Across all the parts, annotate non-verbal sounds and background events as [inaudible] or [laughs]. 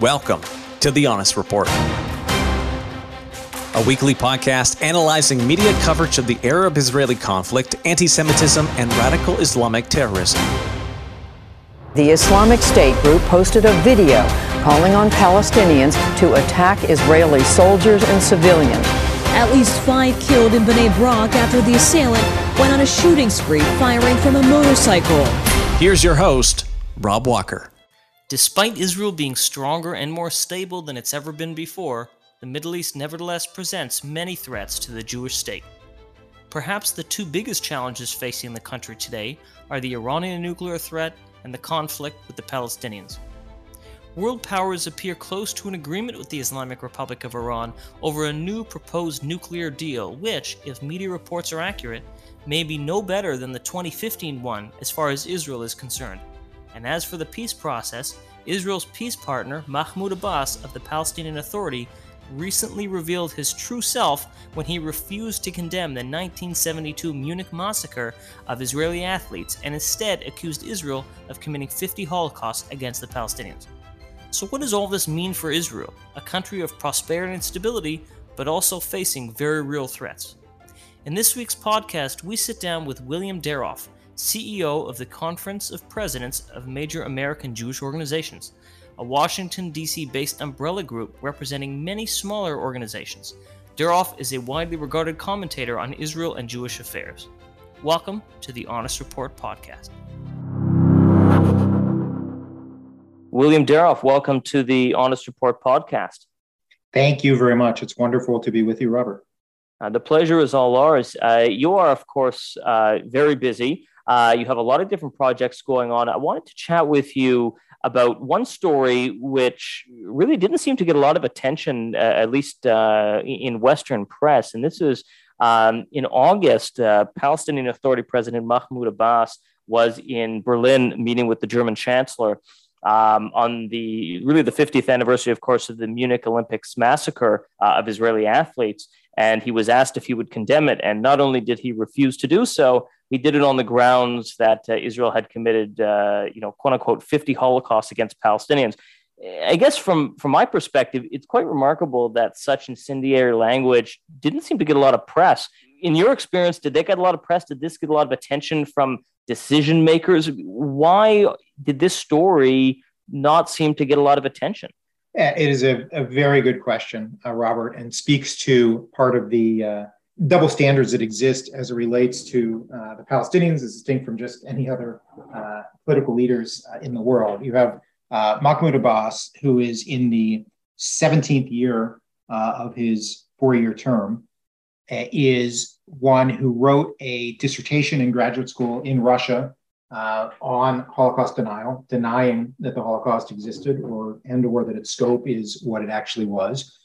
Welcome to The Honest Report, a weekly podcast analyzing media coverage of the Arab Israeli conflict, anti Semitism, and radical Islamic terrorism. The Islamic State group posted a video calling on Palestinians to attack Israeli soldiers and civilians. At least five killed in Bnei Brak after the assailant went on a shooting spree firing from a motorcycle. Here's your host, Rob Walker. Despite Israel being stronger and more stable than it's ever been before, the Middle East nevertheless presents many threats to the Jewish state. Perhaps the two biggest challenges facing the country today are the Iranian nuclear threat and the conflict with the Palestinians. World powers appear close to an agreement with the Islamic Republic of Iran over a new proposed nuclear deal, which, if media reports are accurate, may be no better than the 2015 one as far as Israel is concerned. And as for the peace process, Israel's peace partner, Mahmoud Abbas of the Palestinian Authority, recently revealed his true self when he refused to condemn the 1972 Munich massacre of Israeli athletes and instead accused Israel of committing 50 holocausts against the Palestinians. So, what does all this mean for Israel, a country of prosperity and stability, but also facing very real threats? In this week's podcast, we sit down with William Daroff, CEO of the Conference of Presidents of Major American Jewish Organizations, a Washington, D.C. based umbrella group representing many smaller organizations. Daroff is a widely regarded commentator on Israel and Jewish affairs. Welcome to the Honest Report podcast. William Daroff, welcome to the Honest Report podcast. Thank you very much. It's wonderful to be with you, Robert. Uh, the pleasure is all ours. Uh, you are, of course, uh, very busy. Uh, you have a lot of different projects going on. I wanted to chat with you about one story which really didn't seem to get a lot of attention, uh, at least uh, in Western press. And this is um, in August, uh, Palestinian Authority President Mahmoud Abbas was in Berlin meeting with the German Chancellor. Um, on the really the 50th anniversary, of course, of the Munich Olympics massacre uh, of Israeli athletes, and he was asked if he would condemn it. And not only did he refuse to do so, he did it on the grounds that uh, Israel had committed, uh, you know, quote unquote, 50 Holocausts against Palestinians. I guess from from my perspective, it's quite remarkable that such incendiary language didn't seem to get a lot of press. In your experience, did they get a lot of press? Did this get a lot of attention from decision makers? Why did this story not seem to get a lot of attention? It is a, a very good question, uh, Robert, and speaks to part of the uh, double standards that exist as it relates to uh, the Palestinians, is distinct from just any other uh, political leaders uh, in the world. You have uh, Mahmoud Abbas, who is in the 17th year uh, of his four year term, uh, is one who wrote a dissertation in graduate school in Russia on Holocaust denial, denying that the Holocaust existed or and or that its scope is what it actually was.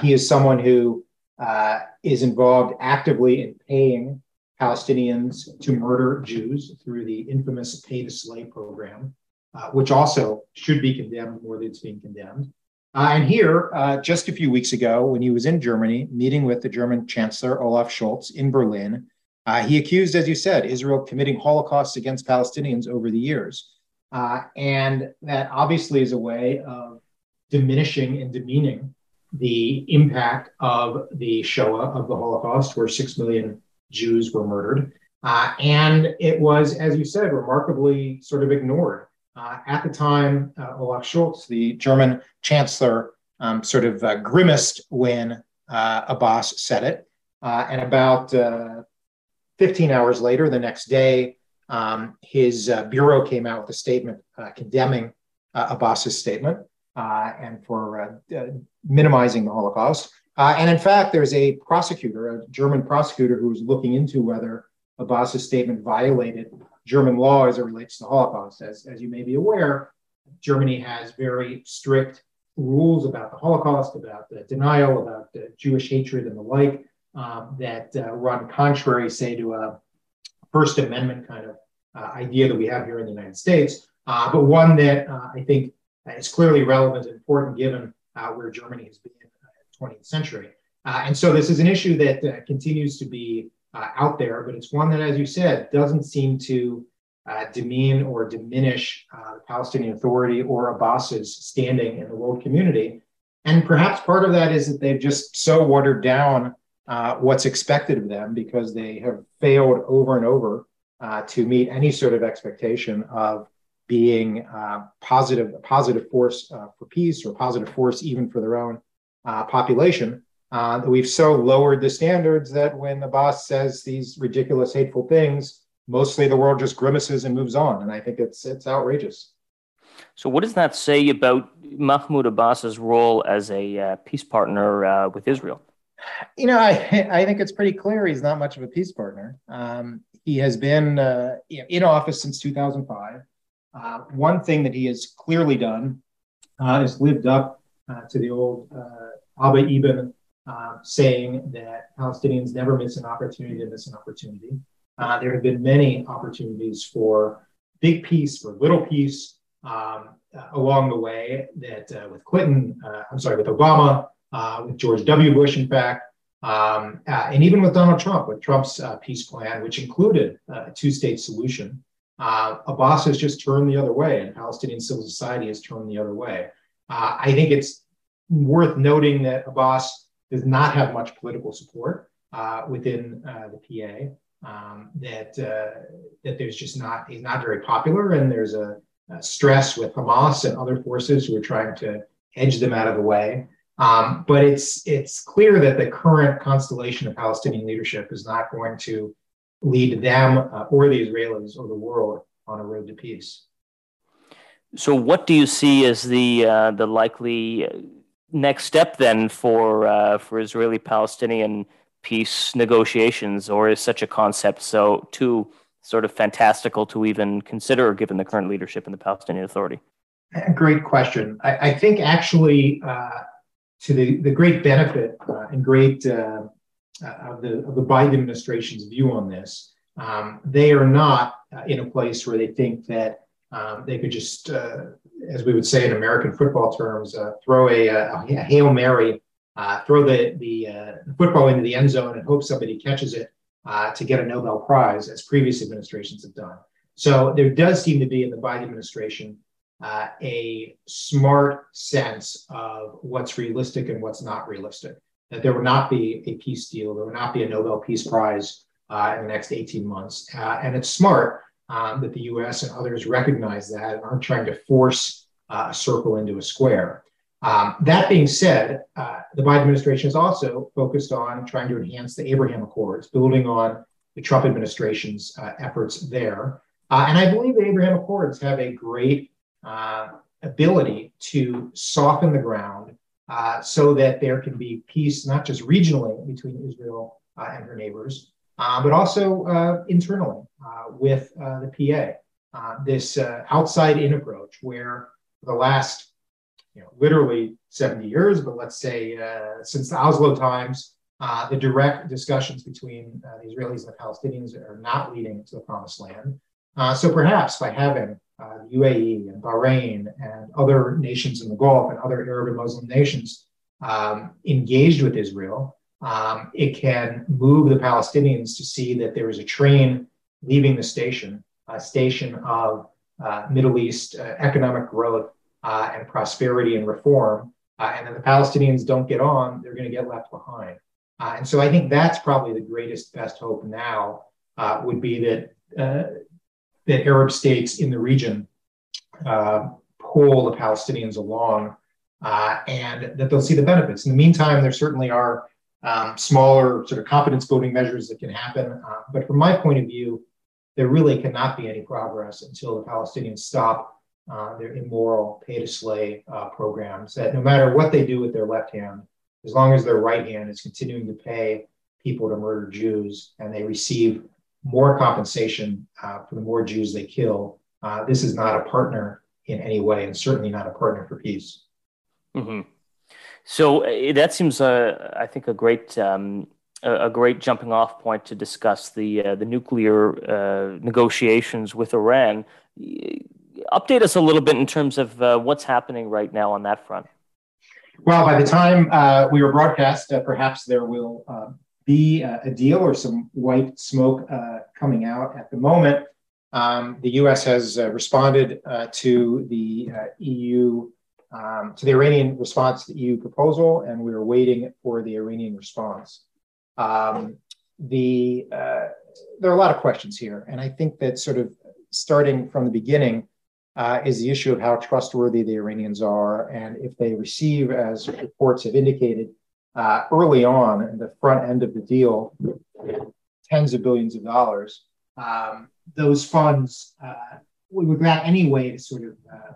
he is someone who uh, is involved actively in paying Palestinians to murder Jews through the infamous pay to slay program, uh, which also should be condemned more than it's being condemned. Uh, and here, uh, just a few weeks ago, when he was in Germany meeting with the German Chancellor Olaf Scholz in Berlin, uh, he accused, as you said, Israel committing holocausts against Palestinians over the years. Uh, and that obviously is a way of diminishing and demeaning the impact of the Shoah, of the Holocaust, where six million Jews were murdered. Uh, and it was, as you said, remarkably sort of ignored. Uh, at the time, uh, Olaf Scholz, the German chancellor, um, sort of uh, grimaced when uh, Abbas said it. Uh, and about 15 hours later, the next day, um, his bureau came out with a statement condemning Abbas's statement and for uh, uh, minimizing the Holocaust. Uh, and in fact, there's a prosecutor, a German prosecutor, who was looking into whether Abbas's statement violated German law as it relates to the Holocaust. As, as you may be aware, Germany has very strict rules about the Holocaust, about the denial, about the Jewish hatred and the like, um, that uh, run contrary, say, to a First Amendment kind of uh, idea that we have here in the United States, uh, but one that I think uh, is clearly relevant and important given uh, where Germany has been in the 20th century. Uh, and so this is an issue that continues to be out there, but it's one that, as you said, doesn't seem to uh, demean or diminish uh, the Palestinian Authority or Abbas's standing in the world community. And perhaps part of that is that they've just so watered down uh, what's expected of them because they have failed over and over uh, to meet any sort of expectation of being uh, positive, a positive force uh, for peace or positive force even for their own population. we've so lowered the standards that when Abbas says these ridiculous, hateful things, mostly the world just grimaces and moves on. And I think it's it's outrageous. So, what does that say about Mahmoud Abbas's role as a uh, peace partner uh, with Israel? You know, I [laughs] I think it's pretty clear he's not much of a peace partner. Um, he has been uh, in office since 2005. Uh, one thing that he has clearly done uh, is lived up uh, to the old Abba Eban saying that Palestinians never miss an opportunity to miss an opportunity. Uh, there have been many opportunities for big peace, for little peace um, uh, along the way that uh, with Clinton, uh, I'm sorry, with Obama, uh, with George W. Bush, in fact, um, uh, and even with Donald Trump, with Trump's peace plan, which included a two state solution. Abbas has just turned the other way, and Palestinian civil society has turned the other way. I think it's worth noting that Abbas does not have much political support within the PA um, that uh, that there's just not he's not very popular, and there's a, a, stress with Hamas and other forces who are trying to edge them out of the way. Um, but it's it's clear that the current constellation of Palestinian leadership is not going to lead them uh, or the Israelis or the world on a road to peace. So, what do you see as the uh, the likely next step then for uh, for Israeli Palestinian? peace negotiations, or is such a concept so too sort of fantastical to even consider given the current leadership in the Palestinian Authority? Great question. I, I think actually, uh, to the, the great benefit uh, and great uh, of, the, of the Biden administration's view on this, um, they are not uh, in a place where they think that um, they could just, uh, as we would say in American football terms, uh, throw a, a, a Hail Mary uh, throw the, the, uh, football into the end zone and hope somebody catches it uh, to get a Nobel Prize, as previous administrations have done. So there does seem to be in the Biden administration uh, a smart sense of what's realistic and what's not realistic. That there will not be a peace deal, there will not be a Nobel Peace Prize uh, in the next 18 months. Uh, and it's smart um, that the US and others recognize that and aren't trying to force a circle into a square. Um, that being said, uh, the Biden administration is also focused on trying to enhance the Abraham Accords, building on the Trump administration's uh, efforts there. Uh, and I believe the Abraham Accords have a great uh, ability to soften the ground uh, so that there can be peace, not just regionally between Israel uh, and her neighbors, but also internally with the PA. this outside in approach, where the last you know, literally 70 years, but let's say uh, since the Oslo times, uh, the direct discussions between uh, the Israelis and the Palestinians are not leading to the promised land. Uh, so perhaps by having uh, UAE and Bahrain and other nations in the Gulf and other Arab and Muslim nations um, engaged with Israel, um, it can move the Palestinians to see that there is a train leaving the station, a station of uh, Middle East economic growth uh, and prosperity and reform, uh, and then the Palestinians don't get on, they're going to get left behind. Uh, and so I think that's probably the greatest, best hope now uh, would be that uh, that Arab states in the region uh, pull the Palestinians along, and that they'll see the benefits. In the meantime, there certainly are um, smaller sort of competence building measures that can happen. but from my point of view, there really cannot be any progress until the Palestinians stop uh, their immoral pay to slay uh, programs that no matter what they do with their left hand, as long as their right hand is continuing to pay people to murder Jews and they receive more compensation uh, for the more Jews they kill, uh, this is not a partner in any way, and certainly not a partner for peace. Mm-hmm. So uh, that seems, uh, I think, a great um, a great jumping off point to discuss the uh, the nuclear uh, negotiations with Iran update us a little bit in terms of uh, what's happening right now on that front. Well, by the time uh, we were broadcast, uh, perhaps there will uh, be a deal or some white smoke uh, coming out. At the moment, Um, the U.S. has uh, responded uh, to the EU, um, to the Iranian response to the EU proposal, and we are waiting for the Iranian response. Um, the uh, there are a lot of questions here, and I think that sort of starting from the beginning uh, is the issue of how trustworthy the Iranians are, and if they receive, as reports have indicated, uh, early on in the front end of the deal, tens of billions of dollars. Um, those funds, uh, we would grant any way to sort of uh,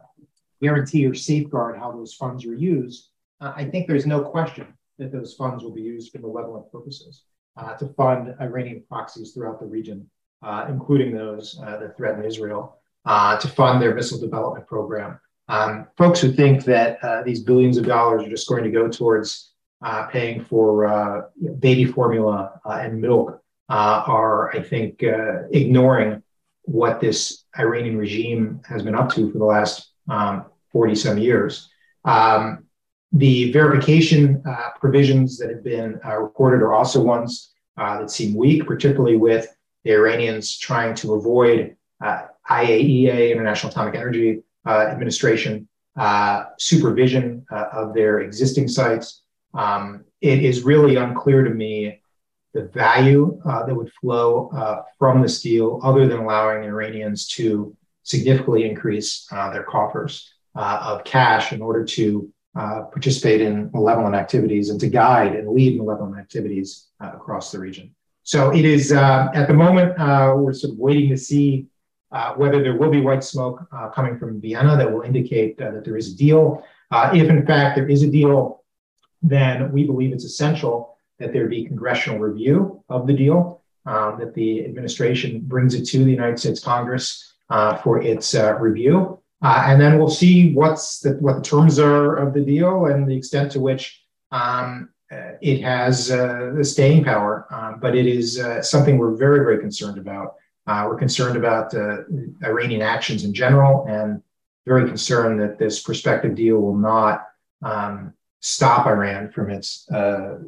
guarantee or safeguard how those funds are used. Uh, I think there's no question that those funds will be used for malevolent purposes uh, to fund Iranian proxies throughout the region, uh, including those that threaten Israel, to fund their missile development program. Um, folks who think that these billions of dollars are just going to go towards uh, paying for uh, baby formula uh, and milk uh, are, I think, uh, ignoring what this Iranian regime has been up to for the last um, 40 some years. Um, the verification provisions that have been reported are also ones that seem weak, particularly with the Iranians trying to avoid IAEA, International Atomic Energy Administration, supervision of their existing sites. Um, it is really unclear to me the value uh, that would flow uh, from this deal, other than allowing Iranians to significantly increase uh, their coffers uh, of cash in order to uh, participate in malevolent activities and to guide and lead malevolent activities uh, across the region. So it is at the moment we're sort of waiting to see whether there will be white smoke coming from Vienna that will indicate that there is a deal. if in fact there is a deal, then we believe it's essential that there be congressional review of the deal, um, that the administration brings it to the United States Congress uh, for its uh, review. Uh, and then we'll see what's the, what the terms are of the deal and the extent to which um, uh, it has uh, the staying power. Um, but it is uh, something we're very, very concerned about. we're concerned about Iranian actions in general and very concerned that this prospective deal will not um, stop Iran from its, uh,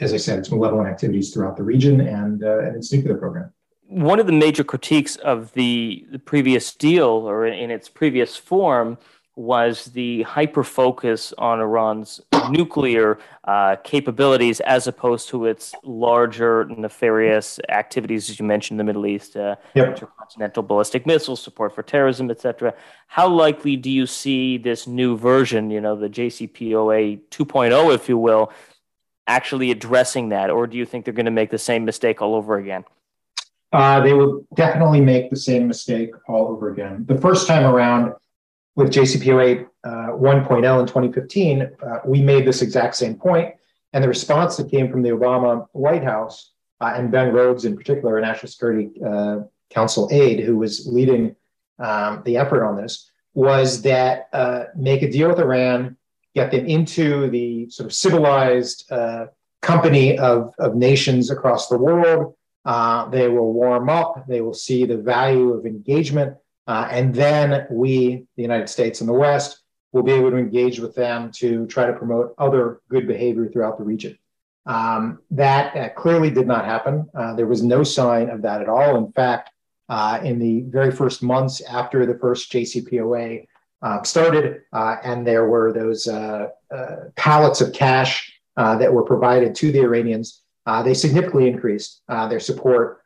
as I said, its malevolent activities throughout the region and, uh, and its nuclear program. One of the major critiques of the, the previous deal, or in, in its previous form, was the hyper focus on Iran's nuclear uh, capabilities as opposed to its larger nefarious activities, as you mentioned, the Middle East, uh, yep. intercontinental ballistic missiles, support for terrorism, etc. How likely do you see this new version, you know, the JCPOA 2.0, if you will, actually addressing that, or do you think they're going to make the same mistake all over again? Uh, they will definitely make the same mistake all over again. The first time around, with JCPOA uh, 1.0 in 2015, uh, we made this exact same point, and the response that came from the Obama White House uh, and Ben Rhodes, in particular, a National Security uh, Council aide who was leading um, the effort on this, was that uh, make a deal with Iran, get them into the sort of civilized uh, company of, of nations across the world. they will warm up. They will see the value of engagement uh, and then we, the United States and the West, will be able to engage with them to try to promote other good behavior throughout the region. Um, that uh, clearly did not happen. Uh, there was no sign of that at all. In fact, uh, in the very first months after the first JCPOA uh, started, uh, and there were those pallets of cash that were provided to the Iranians, they significantly increased their support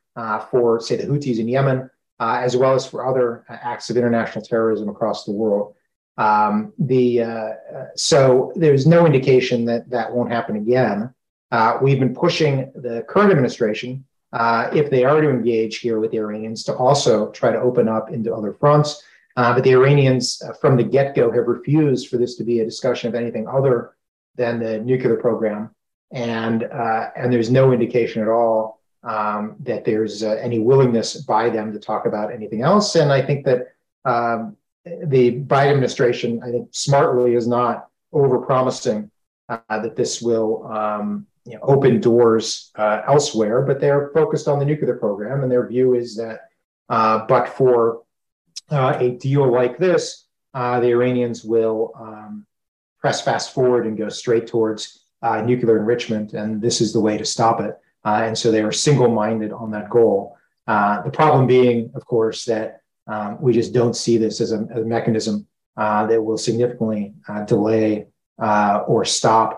for, say, the Houthis in Yemen, uh, as well as for other acts of international terrorism across the world. Um, the uh, so there's no indication that that won't happen again. Uh, we've been pushing the current administration, uh, if they are to engage here with the Iranians, to also try to open up into other fronts. Uh, but the Iranians, uh, from the get-go, have refused for this to be a discussion of anything other than the nuclear program, and and there's no indication at all um, that there's uh, any willingness by them to talk about anything else. And I think that um, the Biden administration, I think, smartly is not overpromising uh, that this will um, you know, open doors uh, elsewhere, but they're focused on the nuclear program, and their view is that, uh, but for uh, a deal like this, uh, the Iranians will um, press fast forward and go straight towards nuclear enrichment, and this is the way to stop it. Uh, and so they were single minded on that goal. Uh, the problem being, of course, that Um, we just don't see this as a, as a mechanism uh, that will significantly uh, delay uh, or stop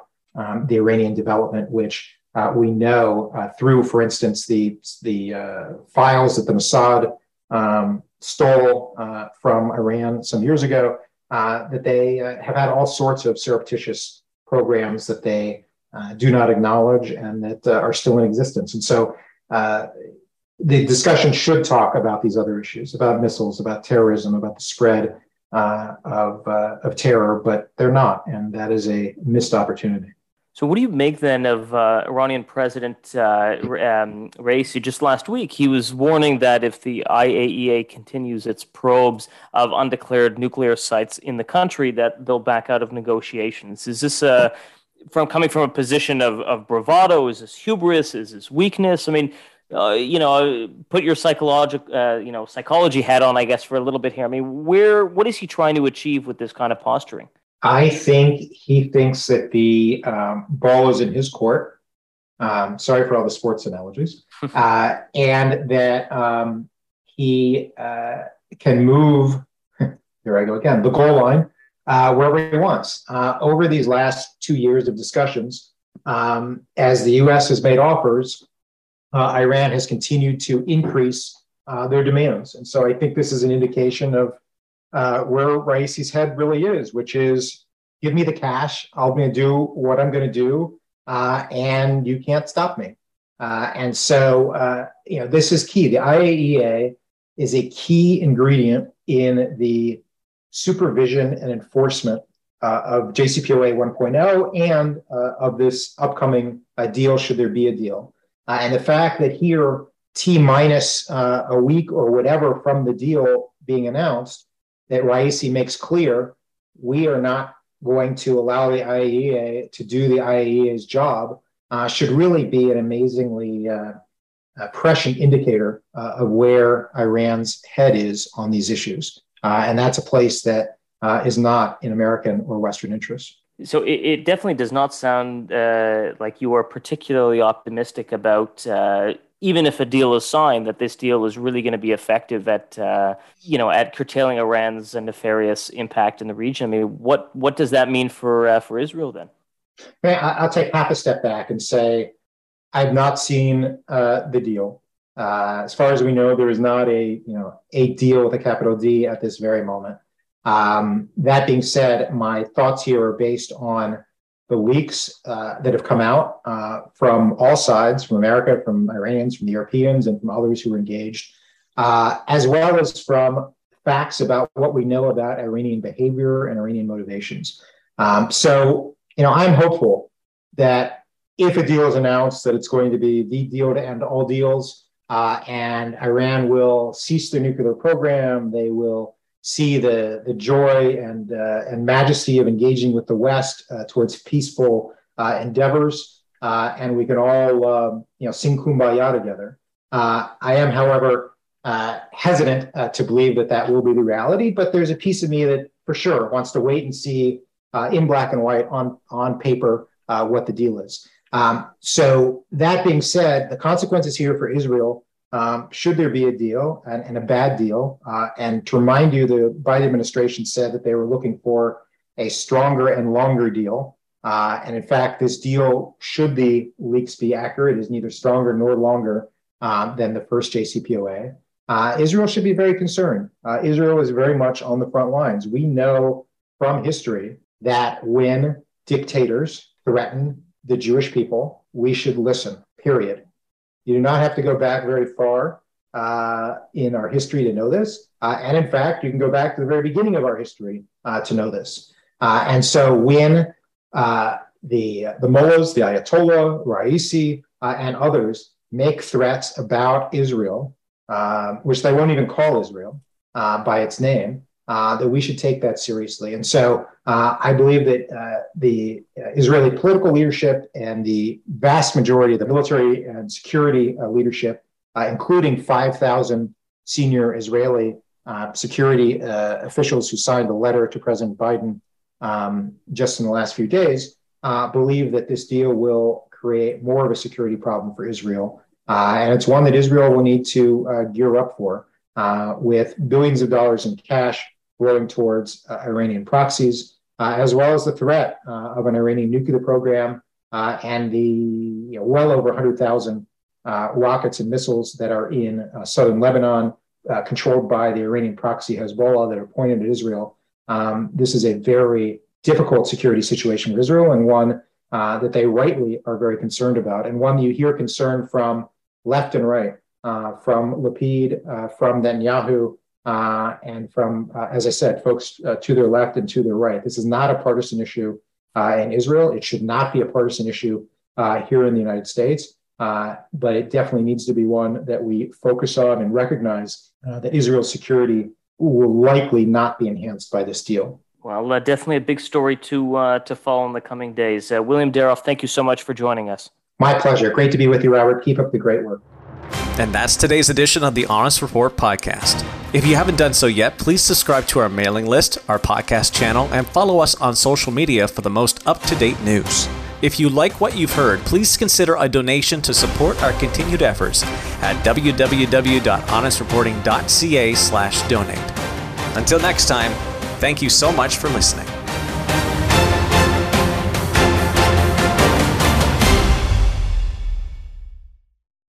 um, the Iranian development, which uh, we know through, for instance, the the files that the Mossad um, stole from Iran some years ago, that they have had all sorts of surreptitious programs that they do not acknowledge and that are still in existence. And so the discussion should talk about these other issues, about missiles, about terrorism, about the spread uh, of, uh, of terror, but they're not. And that is a missed opportunity. So, what do you make then of uh, Iranian President uh, um, Raisi? Just last week, he was warning that if the IAEA continues its probes of undeclared nuclear sites in the country, that they'll back out of negotiations. Is this uh, from coming from a position of, of bravado? Is this hubris? Is this weakness? I mean, uh, you know, put your psychological, uh, you know, psychology hat on, I guess, for a little bit here. I mean, where, what is he trying to achieve with this kind of posturing? I think he thinks that the um, ball is in his court. Um, sorry for all the sports analogies, [laughs] uh, and that um, he uh, can move. [laughs] Here I go again. The goal line uh, wherever he wants. Uh, over these last two years of discussions, um, as the U.S. has made offers uh, Iran has continued to increase uh, their demands. And so I think this is an indication of uh, where Raisi's head really is, which is give me the cash, I'm going to do what I'm going to do, uh, and you can't stop me. And so, you know, this is key. The IAEA is a key ingredient in the supervision and enforcement of JCPOA 1.0 and of this upcoming deal, should there be a deal. Uh, and the fact that here, T minus uh, a week or whatever from the deal being announced, that Raisi makes clear we are not going to allow the IAEA to do the IAEA's job uh, should really be an amazingly uh, uh, prescient indicator uh, of where Iran's head is on these issues. And that's a place that is not in American or Western interest. So it, it definitely does not sound uh, like you are particularly optimistic about uh, even if a deal is signed that this deal is really going to be effective at uh, you know at curtailing Iran's nefarious impact in the region. I mean, what what does that mean for uh, for Israel then? I'll take half a step back and say I've not seen uh, the deal. Uh, as far as we know, there is not a you know a deal with a capital D at this very moment. Um, that being said, my thoughts here are based on the leaks uh, that have come out uh, from all sides, from America, from Iranians, from the Europeans, and from others who are engaged, uh, as well as from facts about what we know about Iranian behavior and Iranian motivations. Um, so, you know, I'm hopeful that if a deal is announced, that it's going to be the deal to end all deals, uh, and Iran will cease their nuclear program. They will see the, the joy and, uh, and majesty of engaging with the West uh, towards peaceful uh, endeavors. Uh, and we can all um, you know, sing kumbaya together. Uh, I am, however, hesitant to believe that that will be the reality, but there's a piece of me that for sure wants to wait and see in black and white on, on paper what the deal is. Um, so that being said, the consequences here for Israel um, should there be a deal and, and a bad deal. Uh, and to remind you, the Biden administration said that they were looking for a stronger and longer deal. Uh, and in fact, this deal, should the leaks be accurate, is neither stronger nor longer um, than the first JCPOA. Uh, Israel should be very concerned. Uh, Israel is very much on the front lines. We know from history that when dictators threaten the Jewish people, we should listen, period. You do not have to go back very far uh, in our history to know this. Uh, and in fact, you can go back to the very beginning of our history uh, to know this. Uh, and so when uh, the, the mullahs, the Ayatollah, Raisi, uh, and others make threats about Israel, which they won't even call Israel by its name, that we should take that seriously. And so uh, I believe that uh, the uh, Israeli political leadership and the vast majority of the military and security uh, leadership, uh, including 5,000 senior Israeli uh, security officials who signed the letter to President Biden um, just in the last few days, believe that this deal will create more of a security problem for Israel. and it's one that Israel will need to gear up for. Uh, with billions of dollars in cash rolling towards uh, Iranian proxies, uh, as well as the threat uh, of an Iranian nuclear program and the you know, well over 100,000 rockets and missiles that are in southern Lebanon, controlled by the Iranian proxy Hezbollah that are pointed at Israel. Um, this is a very difficult security situation for Israel and one uh, that they rightly are very concerned about, and one you hear concern from left and right, uh, from Lapid, uh, from Netanyahu, uh, and from, uh, as I said, folks uh, to their left and to their right. This is not a partisan issue in Israel. It should not be a partisan issue here in the United States. but it definitely needs to be one that we focus on and recognize that Israel's security will likely not be enhanced by this deal. Well, uh, definitely a big story to uh, to follow in the coming days. Uh, William Daroff, thank you so much for joining us. My pleasure. Great to be with you, Robert. Keep up the great work. And that's today's edition of the Honest Report podcast. If you haven't done so yet, please subscribe to our mailing list, our podcast channel, and follow us on social media for the most up to date news. If you like what you've heard, please consider a donation to support our continued efforts at www.honestreporting.ca/donate. Until next time, Thank you so much for listening.